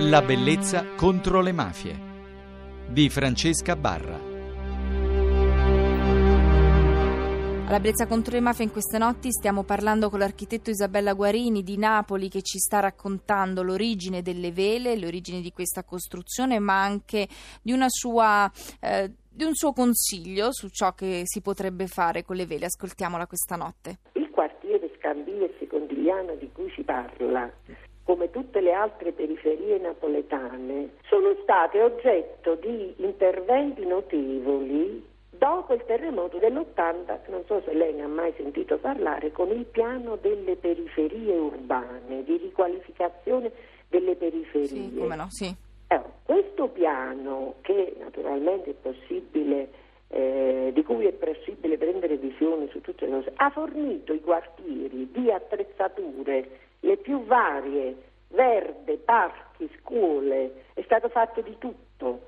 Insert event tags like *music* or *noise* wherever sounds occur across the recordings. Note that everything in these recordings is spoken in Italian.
La bellezza contro le mafie di Francesca Barra. Alla Bellezza contro le mafie in queste notti stiamo parlando con l'architetto Isabella Guarini di Napoli che ci sta raccontando l'origine delle vele, l'origine di questa costruzione, ma anche di una sua... Eh, di un suo consiglio su ciò che si potrebbe fare con le vele. Ascoltiamola questa notte. Il quartiere Scambia e Secondigliano di cui si parla come tutte le altre periferie napoletane, sono state oggetto di interventi notevoli dopo il terremoto dell'80, non so se lei ne ha mai sentito parlare, con il piano delle periferie urbane, di riqualificazione delle periferie. Sì, come no, sì. Eh, questo piano, che naturalmente è possibile, eh, di cui è possibile prendere visione su tutte le cose, ha fornito i quartieri di attrezzature le più varie, verde, parchi, scuole, è stato fatto di tutto.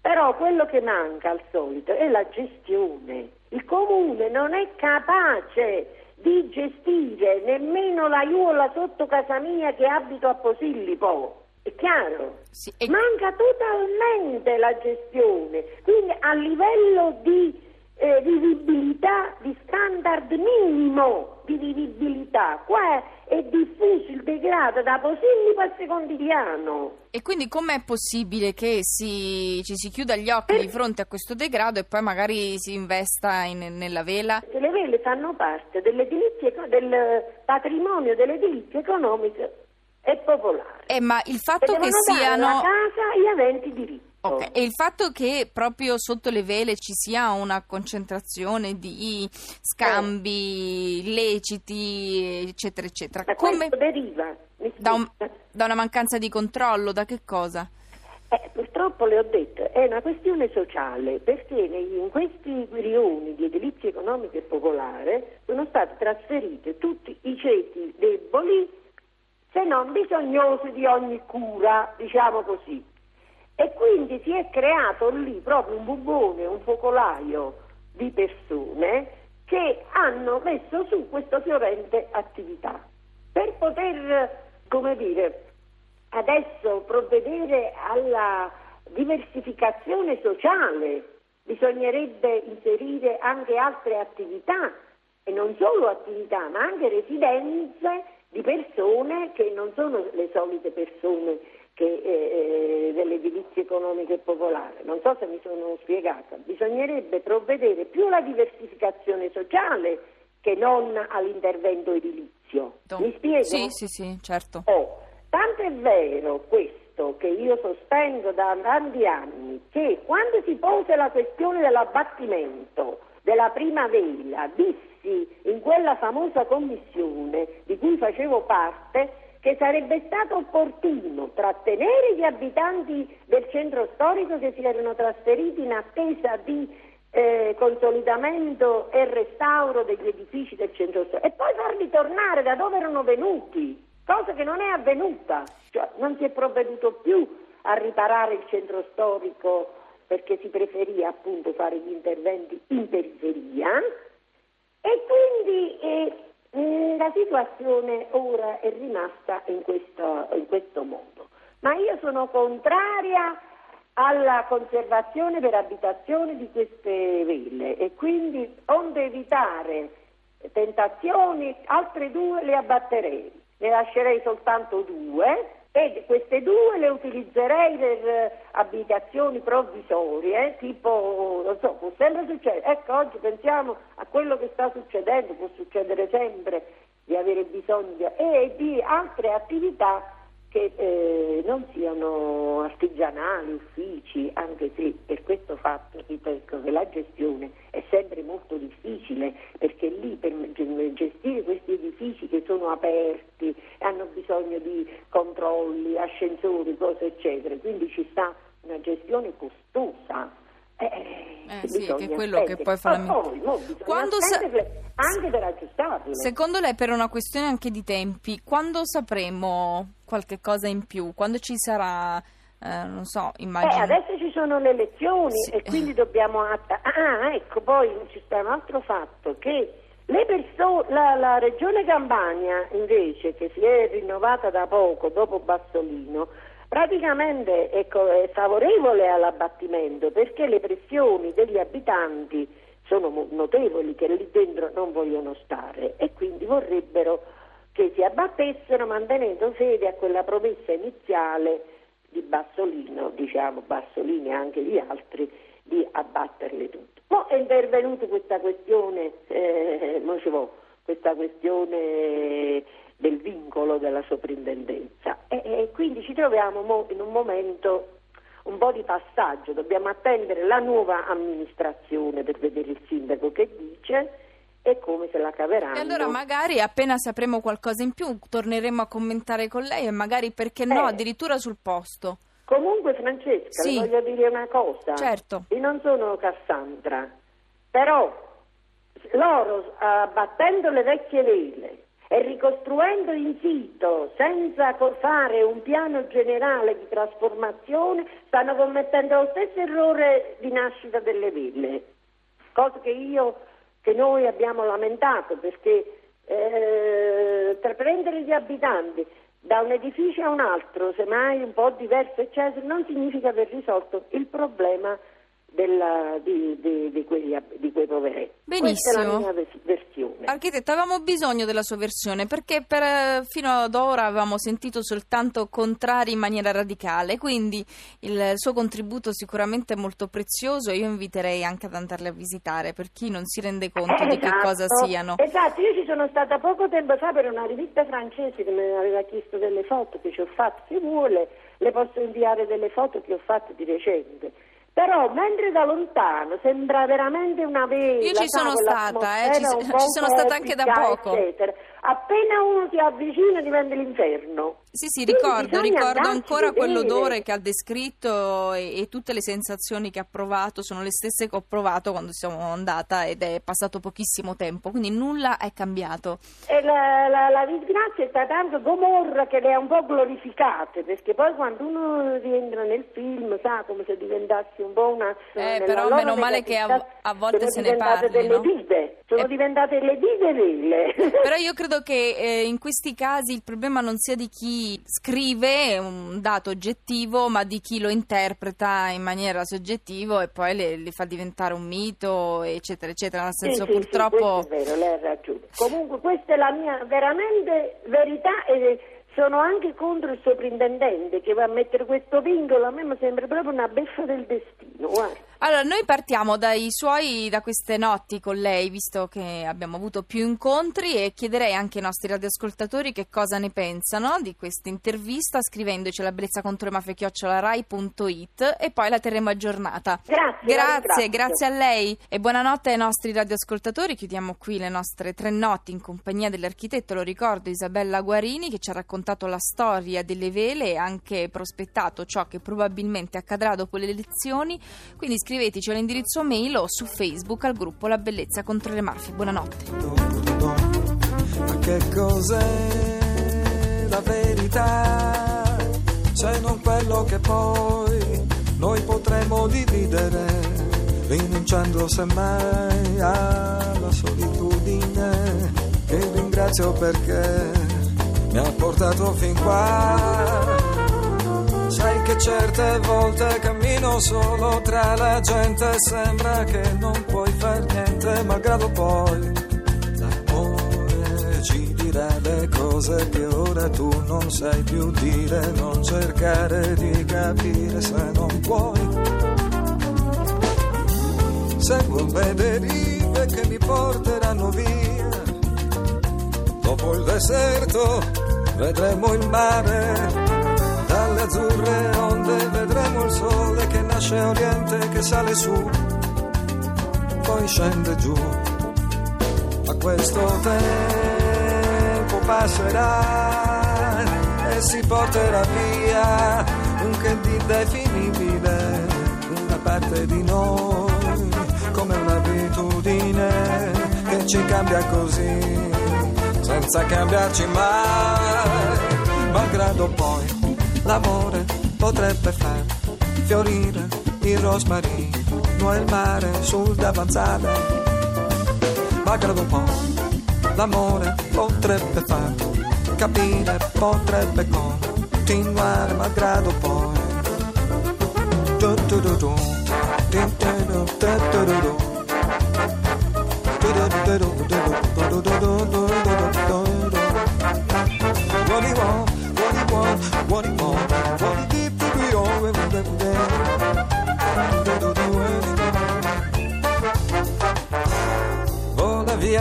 Però quello che manca al solito è la gestione. Il comune non è capace di gestire nemmeno la iuola sotto casa mia che abito a Posillipo. È chiaro? Sì, e... Manca totalmente la gestione. Quindi a livello di eh, vivibilità, di standard minimo di vivibilità. Qua è, è diffuso il degrado da Posillipo a Secondigliano. E quindi com'è possibile che si, ci si chiuda gli occhi di fronte a questo degrado e poi magari si investa in, nella vela? Le vele fanno parte del patrimonio dell'edilizia economica e popolare. Eh, ma il fatto che siano... la casa gli aventi diritto. Okay. E il fatto che proprio sotto le vele ci sia una concentrazione di scambi illeciti, eccetera, eccetera, da come deriva? Da, un, da, una mancanza di controllo, da che cosa? Eh, purtroppo le ho detto, è una questione sociale, perché in questi rioni di edilizia economica e popolare sono stati trasferiti tutti i ceti deboli, se non bisognosi di ogni cura, diciamo così. E quindi si è creato lì proprio un bubone, un focolaio di persone che hanno messo su questa fiorente attività. Per poter, come dire, adesso provvedere alla diversificazione sociale, bisognerebbe inserire anche altre attività e non solo attività, ma anche residenze di persone che non sono le solite persone che, eh, dell'edilizia economica e popolare. Non so se mi sono spiegata. Bisognerebbe provvedere più alla diversificazione sociale che non all'intervento edilizio. Mi spiego? Sì, sì, sì, certo. Oh, tanto è vero questo che io sostengo da tanti anni che quando si pose la questione dell'abbattimento della prima vela dissi in quella famosa commissione di cui facevo parte che sarebbe stato opportuno trattenere gli abitanti del centro storico che si erano trasferiti in attesa di eh, consolidamento e restauro degli edifici del centro storico e poi farli tornare da dove erano venuti, cosa che non è avvenuta, cioè, non si è provveduto più a riparare il centro storico perché si preferì appunto fare gli interventi in periferia. E quindi eh, la situazione ora è rimasta in questo, in questo modo, ma io sono contraria alla conservazione per abitazione di queste ville e quindi onde evitare tentazioni, altre due le abbatterei, ne lascerei soltanto due e queste due le utilizzerei per eh, abitazioni provvisorie, tipo, non so, può sempre succedere. Ecco, oggi pensiamo a quello che sta succedendo, può succedere sempre di avere bisogno e di altre attività che eh, non siano artigianali, uffici, anche se per questo fatto ripeto che la gestione è sempre molto difficile perché lì per gestire questi edifici che sono aperti hanno bisogno di controlli, ascensori, cose eccetera, quindi ci sta una gestione costosa. Eh, eh sì, che è quello spendere. che poi fa la poi, no, quando sa... anche per aggiustarle. Secondo lei per una questione anche di tempi, quando sapremo qualche cosa in più? Quando ci sarà eh, non so, immagino. Eh, adesso ci sono le elezioni sì. e quindi dobbiamo atta- Ah, ecco, poi ci sta un altro fatto che perso- la, la, regione Campania invece che si è rinnovata da poco dopo Bassolino praticamente ecco, è favorevole all'abbattimento perché le pressioni degli abitanti sono notevoli che lì dentro non vogliono stare e quindi vorrebbero che si abbattessero mantenendo fede a quella promessa iniziale di Bassolino, diciamo Bassolini e anche gli altri, di abbatterle tutte. Poi è intervenuta questa questione, eh, questa questione del vincolo della soprintendenza e, e quindi ci troviamo mo, in un momento un po' di passaggio, dobbiamo attendere la nuova amministrazione per vedere il sindaco che dice e come se la caveranno. E allora magari appena sapremo qualcosa in più torneremo a commentare con lei e magari perché no, eh. addirittura sul posto. Comunque Francesca, sì. voglio dire una cosa. Certo. Io non sono Cassandra, però loro abbattendo le vecchie vele e ricostruendo in sito senza fare un piano generale di trasformazione stanno commettendo lo stesso errore di nascita delle ville, cosa che, io, che noi abbiamo lamentato perché eh, per prendere gli abitanti da un edificio a un altro, semmai un po' diverso, eccetera, non significa aver risolto il problema della, di, di, di, quei, di, quei, poveretti. Benissimo. Questa è la mia versione. Architetto, avevamo bisogno della sua versione perché per, eh, fino ad ora avevamo sentito soltanto contrari in maniera radicale, quindi il suo contributo sicuramente è molto prezioso e io inviterei anche ad andarle a visitare per chi non si rende conto eh, di che esatto. cosa siano. Esatto, io ci sono stata poco tempo fa per una rivista francese che mi aveva chiesto delle foto che ci ho fatto, se vuole le posso inviare delle foto che ho fatto di recente però mentre da lontano sembra veramente una vela. Io ci sono stata, eh, ci, *laughs* ci sono stata anche da poco. Eccetera. Appena uno si avvicina diventa l'inferno. Sì, sì, ricordo, ricordo ancora quell'odore che ha descritto e, e, tutte le sensazioni che ha provato sono le stesse che ho provato quando siamo andata ed è passato pochissimo tempo, quindi nulla è cambiato. E la, la, la disgrazia è stata tanto Gomorra che le ha un po' glorificate, perché poi quando uno rientra nel film sa come se diventasse un po' una... Eh, però meno male che a, a volte se ne parli, delle no? vite, sono eh, diventate le vite vere. *laughs* Però io credo che eh, in questi casi il problema non sia di chi scrive un dato oggettivo, ma di chi lo interpreta in maniera soggettiva e poi le, le fa diventare un mito, eccetera, eccetera. Nel senso, sì, purtroppo. Sì, è vero, lei ha ragione. Comunque, questa è la mia veramente verità e sono anche contro il soprintendente che va a mettere questo vincolo, a me mi sembra proprio una beffa del destino. Guarda. Allora, noi partiamo dai suoi, da queste notti con lei, visto che abbiamo avuto più incontri e chiederei anche ai nostri radioascoltatori che cosa ne pensano di questa intervista scrivendoci la bellezza contro le mafie chiocciolarai.it e poi la terremo aggiornata. Grazie. Grazie, grazie a lei e buonanotte ai nostri radioascoltatori. Chiudiamo qui le nostre tre notti in compagnia dell'architetto, lo ricordo, Isabella Guarini che ci ha raccontato la storia delle vele e anche prospettato ciò che probabilmente accadrà dopo le elezioni. Quindi scriveteci all'indirizzo mail o su Facebook al gruppo La Bellezza contro le Mafie. Buonanotte. Ma che cos'è la verità? Se non quello che poi noi potremo dividere, rinunciando semmai alla solitudine, che ringrazio perché mi ha portato fin qua che certe volte cammino solo tra la gente Sembra che non puoi far niente Malgrado poi l'amore ci dirà le cose che ora tu non sai più dire Non cercare di capire se non puoi. Seguo le derive che mi porteranno via Dopo il deserto vedremo il mare nasce oriente, che sale su, poi scende giù. Ma questo tempo passerà e si porterà via un che di definibile, una parte di noi, come un'abitudine che ci cambia così, senza cambiarci mai, malgrado poi l'amore potrebbe far fiorire il rosmarino e il mare sul davanzale. Ma credo un po', l'amore potrebbe far capire, potrebbe con continuare malgrado poi. Du, du, du, du, du, du, du, du, du. What do you want? What do you want?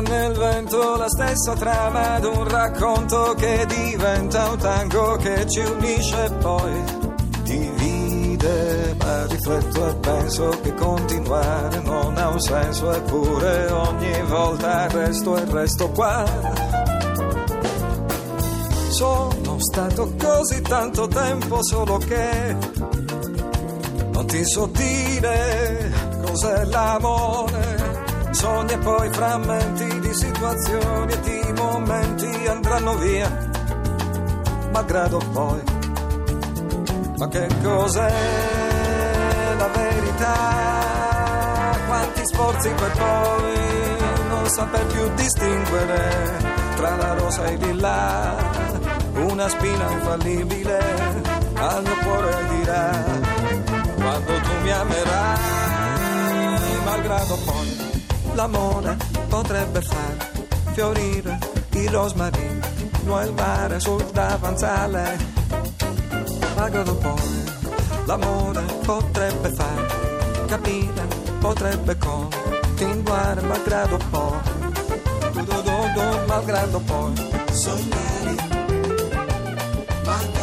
Nel vento la stessa trama d'un racconto che diventa un tango che ci unisce e poi divide. Ma rifletto e penso che continuare non ha un senso, eppure ogni volta resto e resto qua. Sono stato così tanto tempo solo che non ti so dire cos'è l'amore. Sogni e poi frammenti di situazioni e di momenti andranno via, malgrado poi. Ma che cos'è la verità? Quanti sforzi per poi non saper più distinguere tra la rosa e il lilla, una spina infallibile al mio cuore dirà quando tu mi amerai, malgrado poi l'amore potrebbe far fiorire il rosmarino e il mare sul davanzale, malgrado poi l'amore potrebbe far capire, potrebbe continuare, malgrado poi, du, du, du, du, malgrado poi, sognare, magari,